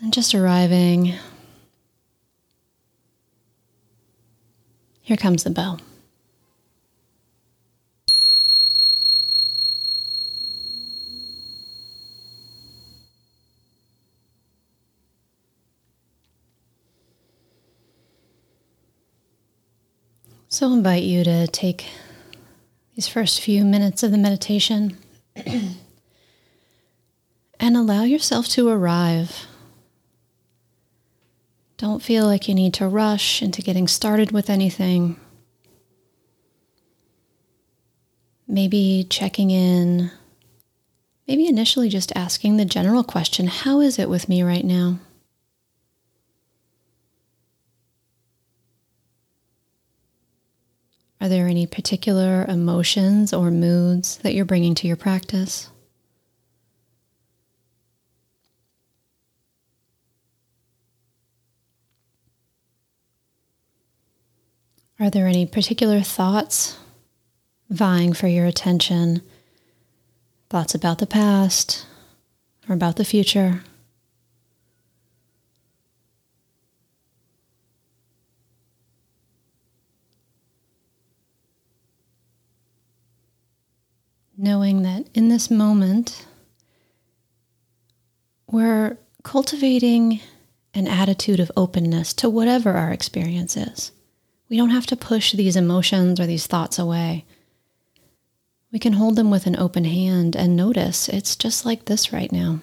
And just arriving. Here comes the bell. So, invite you to take these first few minutes of the meditation and allow yourself to arrive. Don't feel like you need to rush into getting started with anything. Maybe checking in, maybe initially just asking the general question How is it with me right now? Are there any particular emotions or moods that you're bringing to your practice? Are there any particular thoughts vying for your attention? Thoughts about the past or about the future? knowing that in this moment, we're cultivating an attitude of openness to whatever our experience is. We don't have to push these emotions or these thoughts away. We can hold them with an open hand and notice it's just like this right now.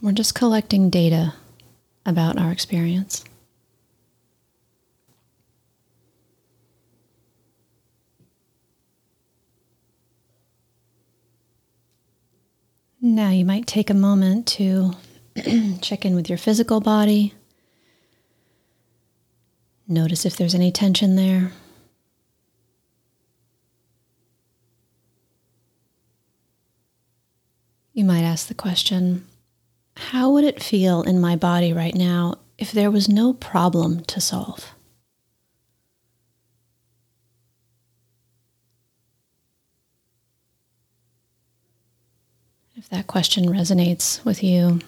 We're just collecting data about our experience. Now you might take a moment to check in with your physical body. Notice if there's any tension there. You might ask the question How would it feel in my body right now if there was no problem to solve? If that question resonates with you,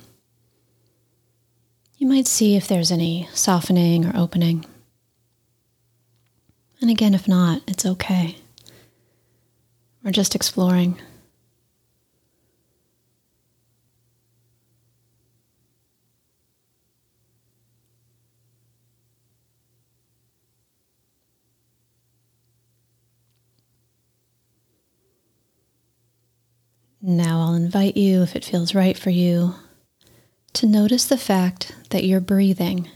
you might see if there's any softening or opening. And again, if not, it's okay. We're just exploring. Now I'll invite you, if it feels right for you, to notice the fact that you're breathing.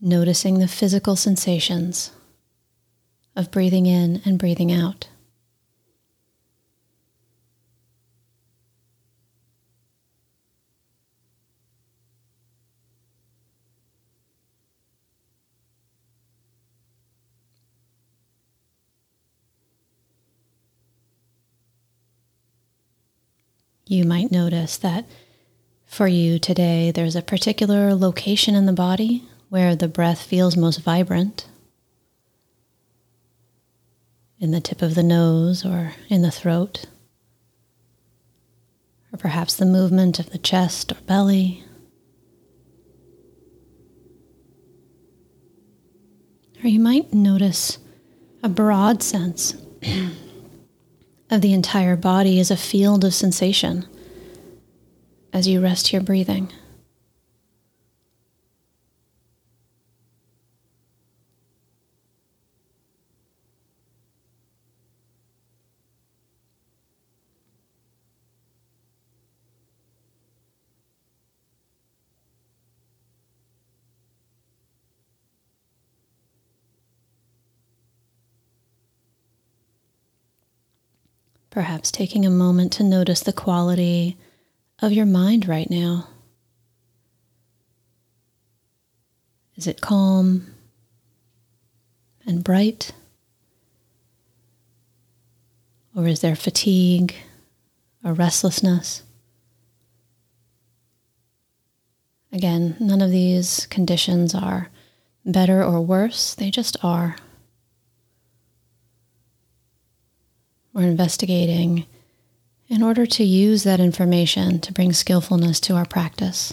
Noticing the physical sensations of breathing in and breathing out. You might notice that for you today, there's a particular location in the body where the breath feels most vibrant. In the tip of the nose or in the throat, or perhaps the movement of the chest or belly. Or you might notice a broad sense of the entire body is a field of sensation as you rest your breathing. Perhaps taking a moment to notice the quality of your mind right now. Is it calm and bright? Or is there fatigue or restlessness? Again, none of these conditions are better or worse, they just are. Or investigating in order to use that information to bring skillfulness to our practice.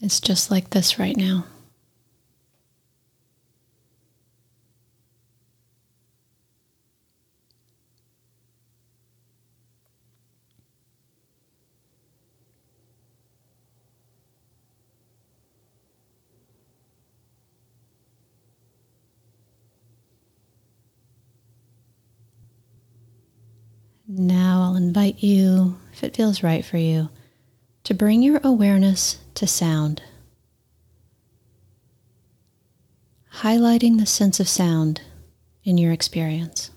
It's just like this right now. Now I'll invite you, if it feels right for you, to bring your awareness to sound. Highlighting the sense of sound in your experience.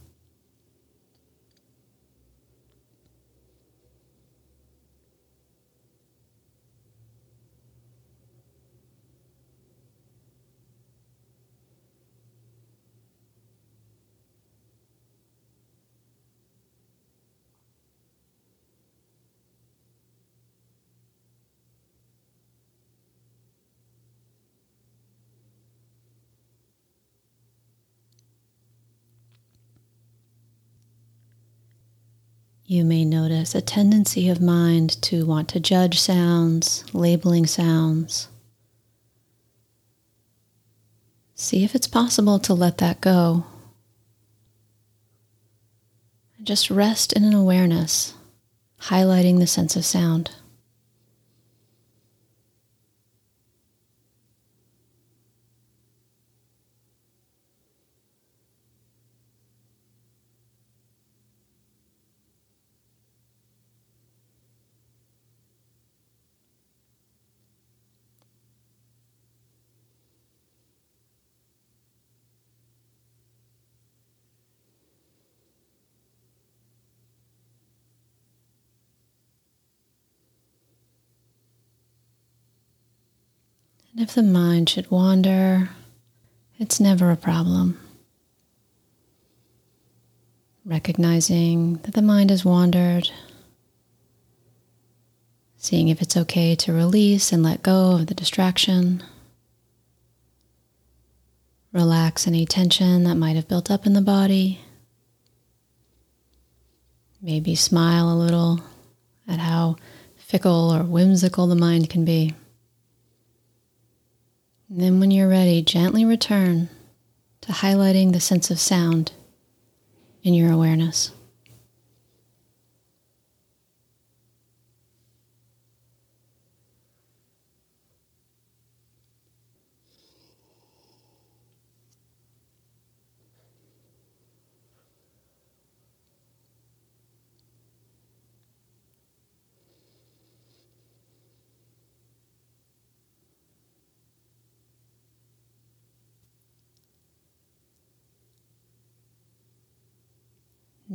You may notice a tendency of mind to want to judge sounds, labeling sounds. See if it's possible to let that go. Just rest in an awareness, highlighting the sense of sound. And if the mind should wander, it's never a problem. Recognizing that the mind has wandered, seeing if it's okay to release and let go of the distraction. Relax any tension that might have built up in the body. Maybe smile a little at how fickle or whimsical the mind can be. And then, when you're ready, gently return to highlighting the sense of sound in your awareness.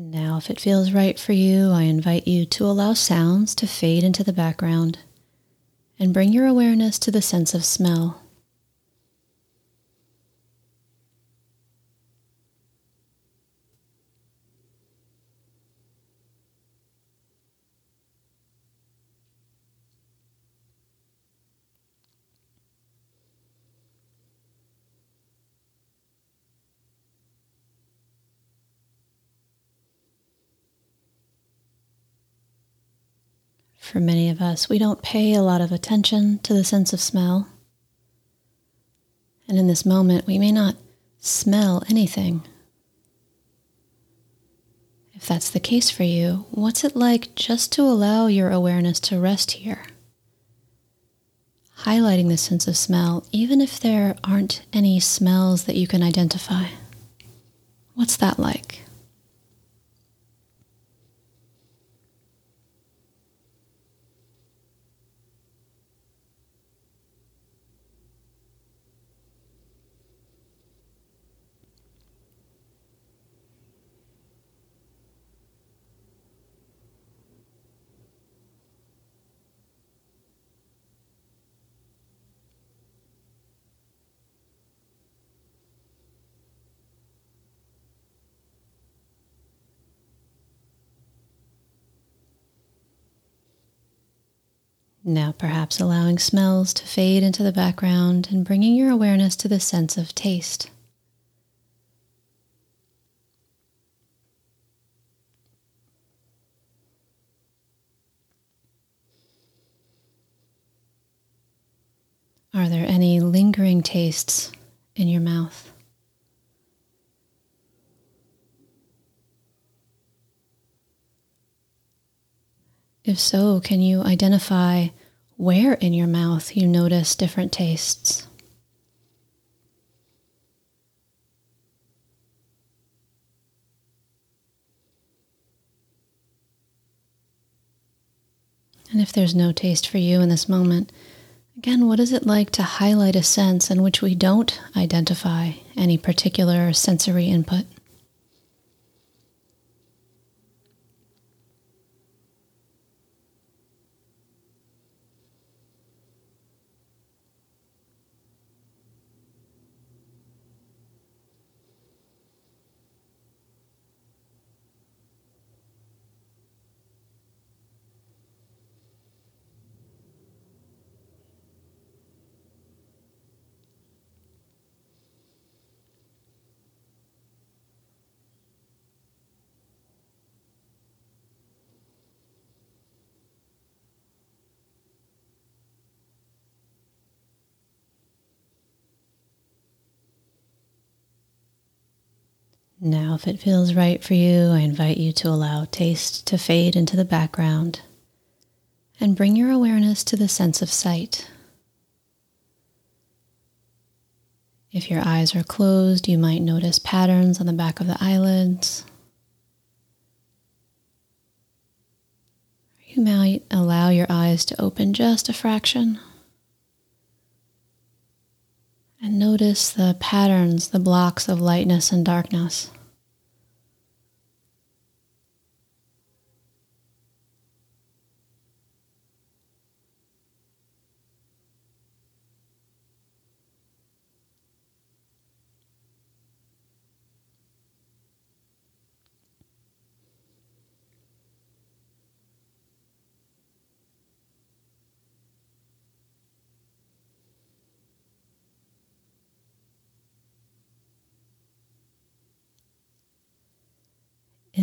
Now, if it feels right for you, I invite you to allow sounds to fade into the background and bring your awareness to the sense of smell. For many of us, we don't pay a lot of attention to the sense of smell. And in this moment, we may not smell anything. If that's the case for you, what's it like just to allow your awareness to rest here? Highlighting the sense of smell, even if there aren't any smells that you can identify. What's that like? Now, perhaps allowing smells to fade into the background and bringing your awareness to the sense of taste. Are there any lingering tastes in your mouth? If so, can you identify where in your mouth you notice different tastes? And if there's no taste for you in this moment, again, what is it like to highlight a sense in which we don't identify any particular sensory input? Now, if it feels right for you, I invite you to allow taste to fade into the background and bring your awareness to the sense of sight. If your eyes are closed, you might notice patterns on the back of the eyelids. You might allow your eyes to open just a fraction. And notice the patterns, the blocks of lightness and darkness.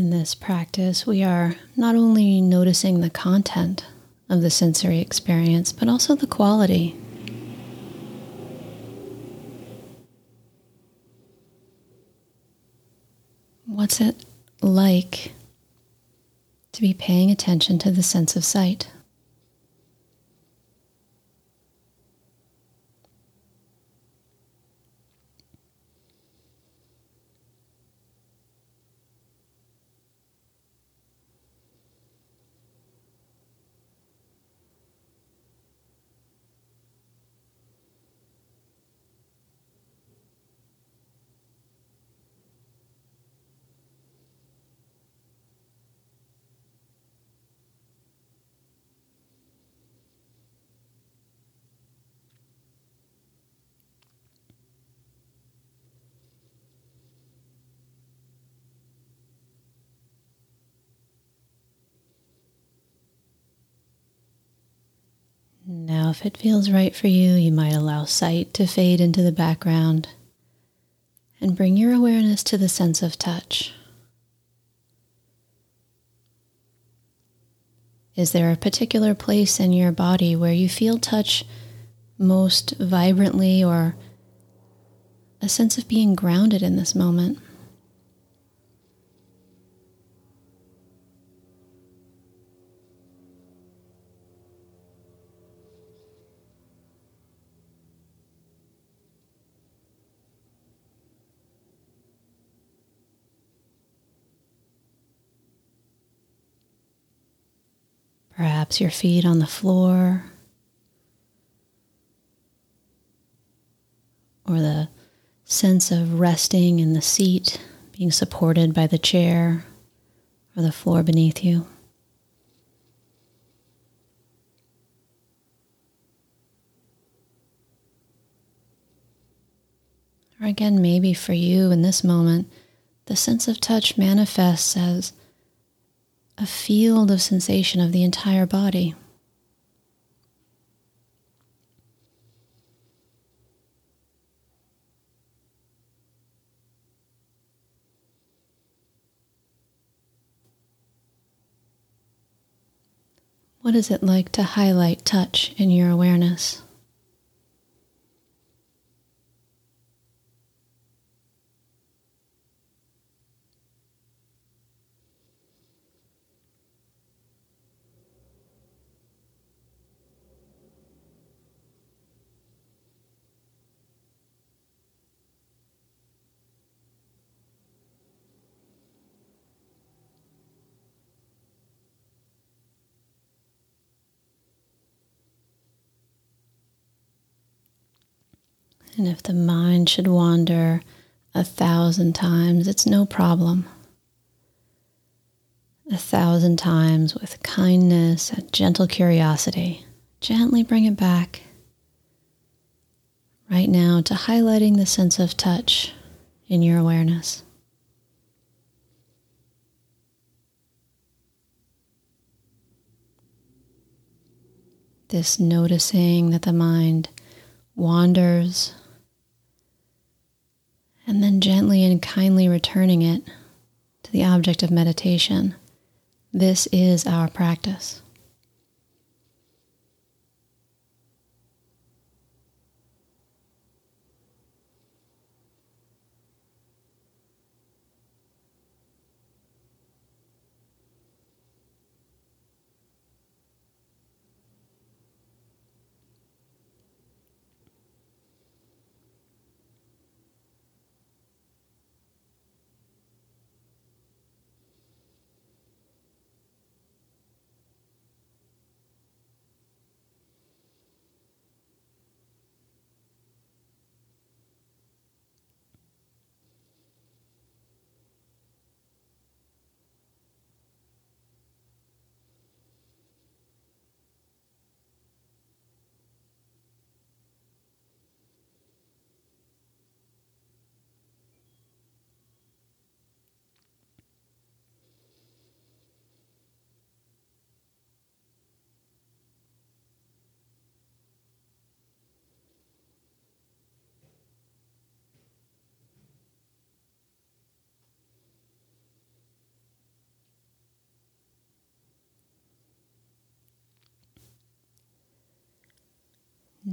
In this practice, we are not only noticing the content of the sensory experience, but also the quality. What's it like to be paying attention to the sense of sight? Now, if it feels right for you, you might allow sight to fade into the background and bring your awareness to the sense of touch. Is there a particular place in your body where you feel touch most vibrantly or a sense of being grounded in this moment? Perhaps your feet on the floor, or the sense of resting in the seat, being supported by the chair or the floor beneath you. Or again, maybe for you in this moment, the sense of touch manifests as a field of sensation of the entire body. What is it like to highlight touch in your awareness? And if the mind should wander a thousand times, it's no problem. A thousand times with kindness and gentle curiosity, gently bring it back. Right now, to highlighting the sense of touch in your awareness. This noticing that the mind wanders and then gently and kindly returning it to the object of meditation. This is our practice.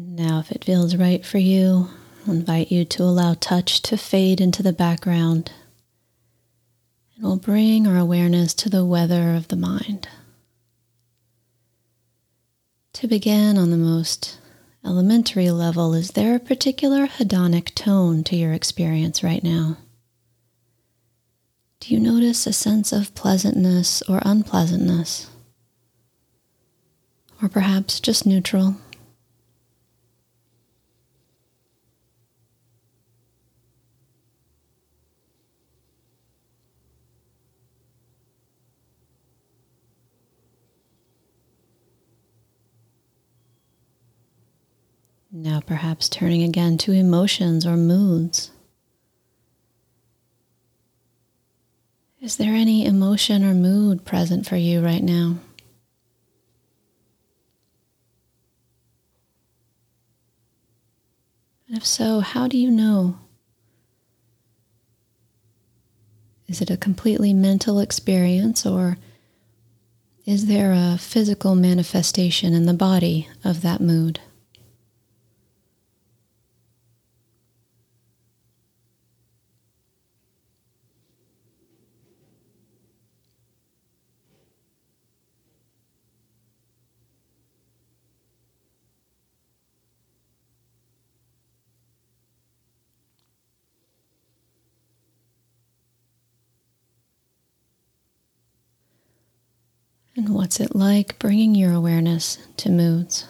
Now, if it feels right for you, I'll invite you to allow touch to fade into the background. And we'll bring our awareness to the weather of the mind. To begin on the most elementary level, is there a particular hedonic tone to your experience right now? Do you notice a sense of pleasantness or unpleasantness? Or perhaps just neutral? Now, perhaps turning again to emotions or moods. Is there any emotion or mood present for you right now? And if so, how do you know? Is it a completely mental experience or is there a physical manifestation in the body of that mood? And what's it like bringing your awareness to moods?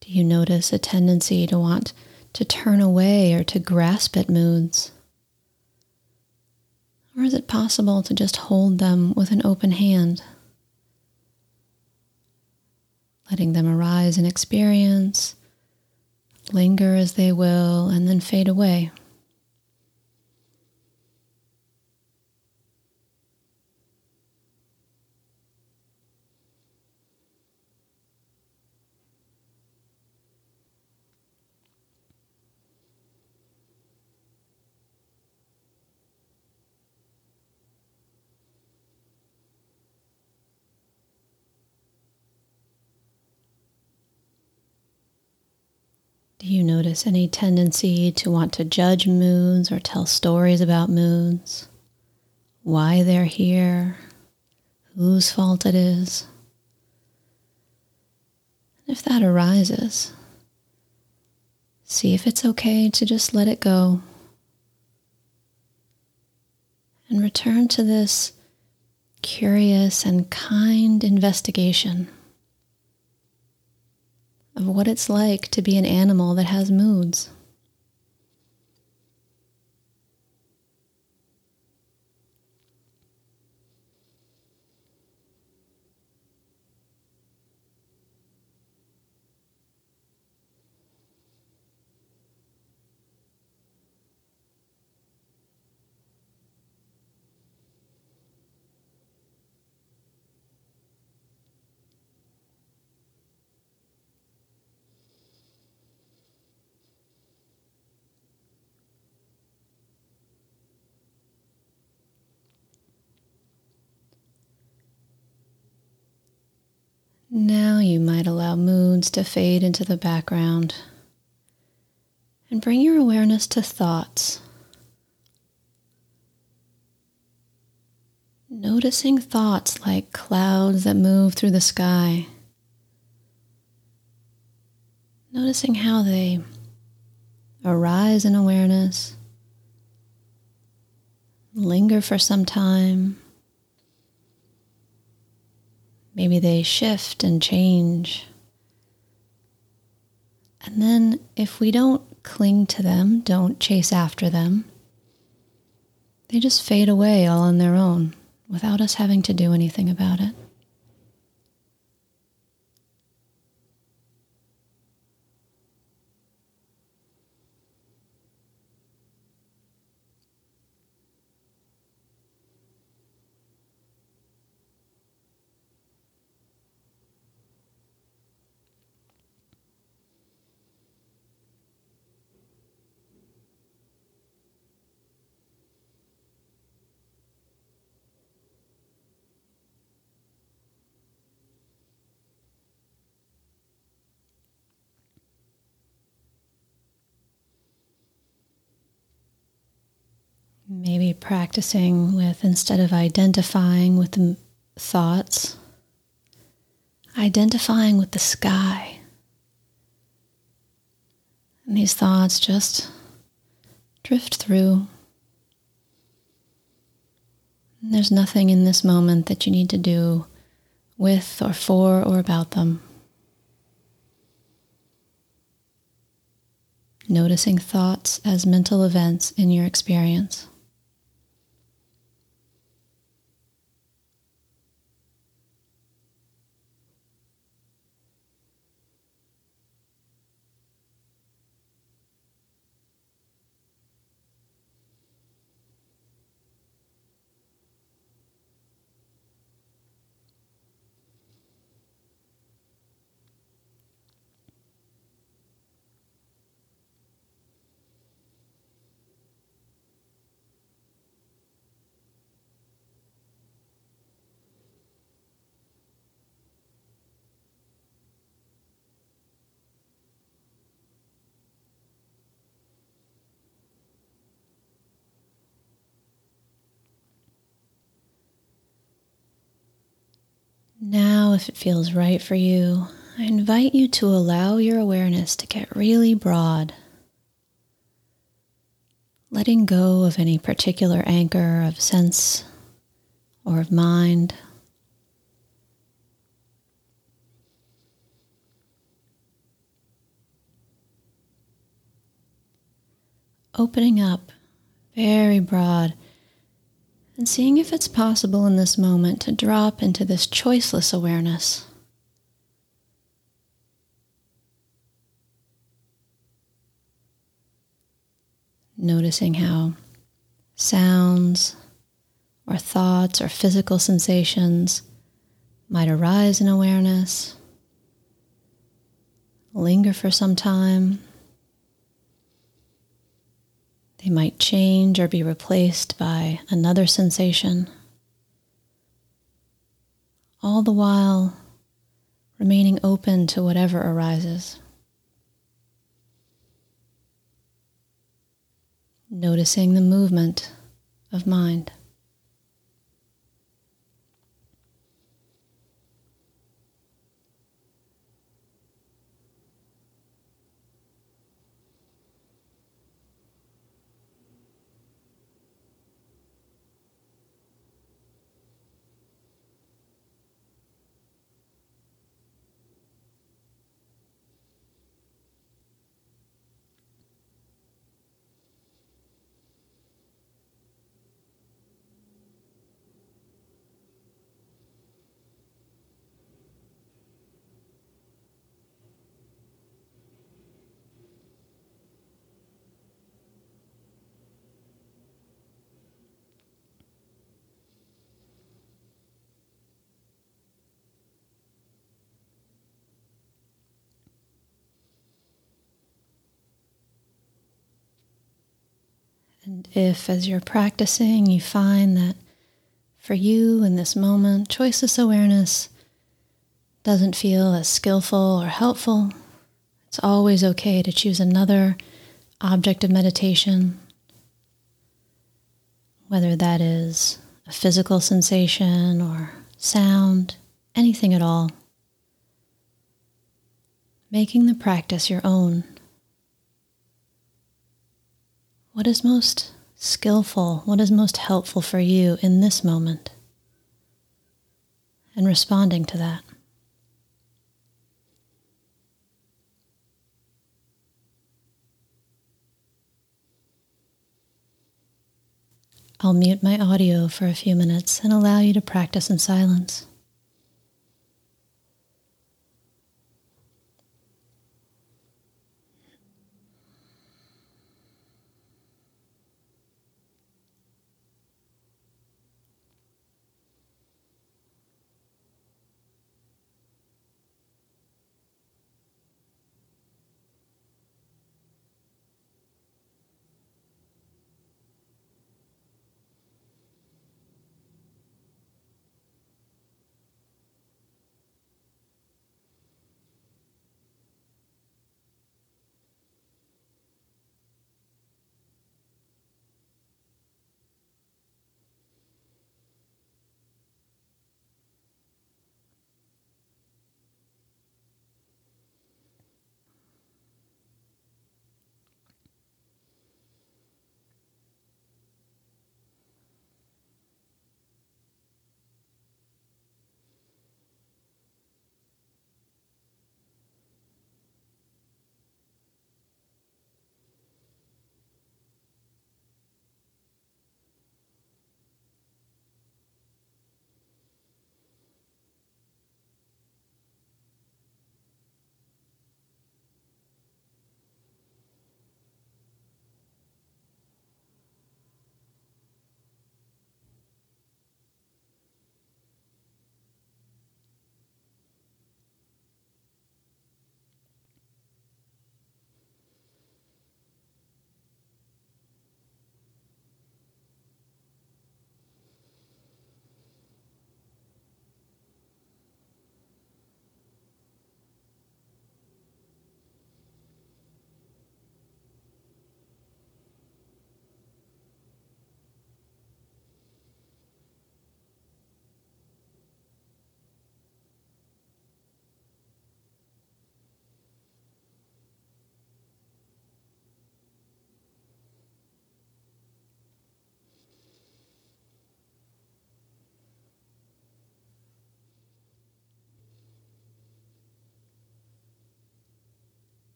Do you notice a tendency to want to turn away or to grasp at moods? Or is it possible to just hold them with an open hand? Letting them arise in experience, linger as they will, and then fade away. Do you notice any tendency to want to judge moods or tell stories about moods? Why they're here? Whose fault it is? If that arises, see if it's okay to just let it go and return to this curious and kind investigation of what it's like to be an animal that has moods. Now you might allow moods to fade into the background and bring your awareness to thoughts. Noticing thoughts like clouds that move through the sky. Noticing how they arise in awareness, linger for some time, Maybe they shift and change. And then, if we don't cling to them, don't chase after them, they just fade away all on their own without us having to do anything about it. Maybe practicing with, instead of identifying with the thoughts, identifying with the sky. And these thoughts just drift through. And there's nothing in this moment that you need to do with or for or about them. Noticing thoughts as mental events in your experience. If it feels right for you, I invite you to allow your awareness to get really broad, letting go of any particular anchor of sense or of mind. Opening up very broad and seeing if it's possible in this moment to drop into this choiceless awareness. Noticing how sounds or thoughts or physical sensations might arise in awareness, linger for some time, might change or be replaced by another sensation, all the while remaining open to whatever arises. Noticing the movement of mind. And if, as you're practicing, you find that for you in this moment, choiceless awareness doesn't feel as skillful or helpful, it's always okay to choose another object of meditation, whether that is a physical sensation or sound, anything at all. Making the practice your own. What is most skillful? What is most helpful for you in this moment? And responding to that. I'll mute my audio for a few minutes and allow you to practice in silence.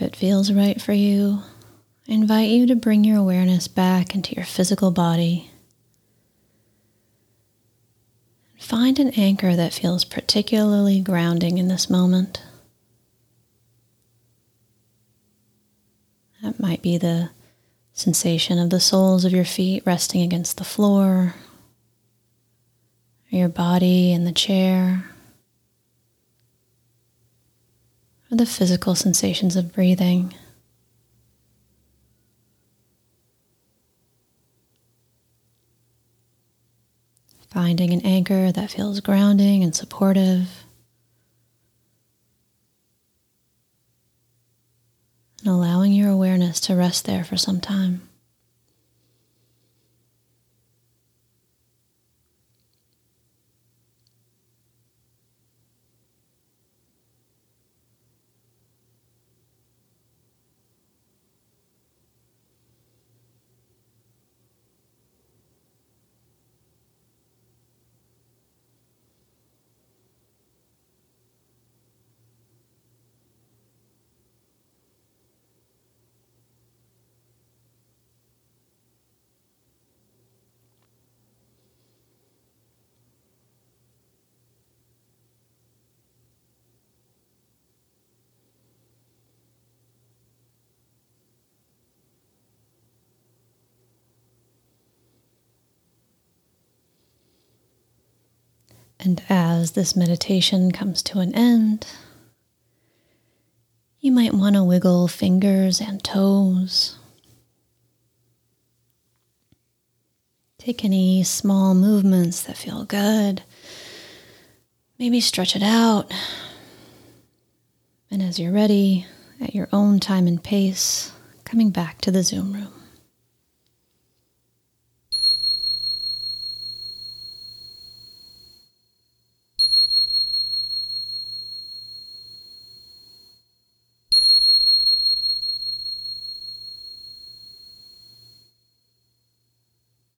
If it feels right for you, I invite you to bring your awareness back into your physical body. Find an anchor that feels particularly grounding in this moment. That might be the sensation of the soles of your feet resting against the floor, or your body in the chair. The physical sensations of breathing. Finding an anchor that feels grounding and supportive. And allowing your awareness to rest there for some time. And as this meditation comes to an end, you might want to wiggle fingers and toes. Take any small movements that feel good. Maybe stretch it out. And as you're ready, at your own time and pace, coming back to the Zoom room.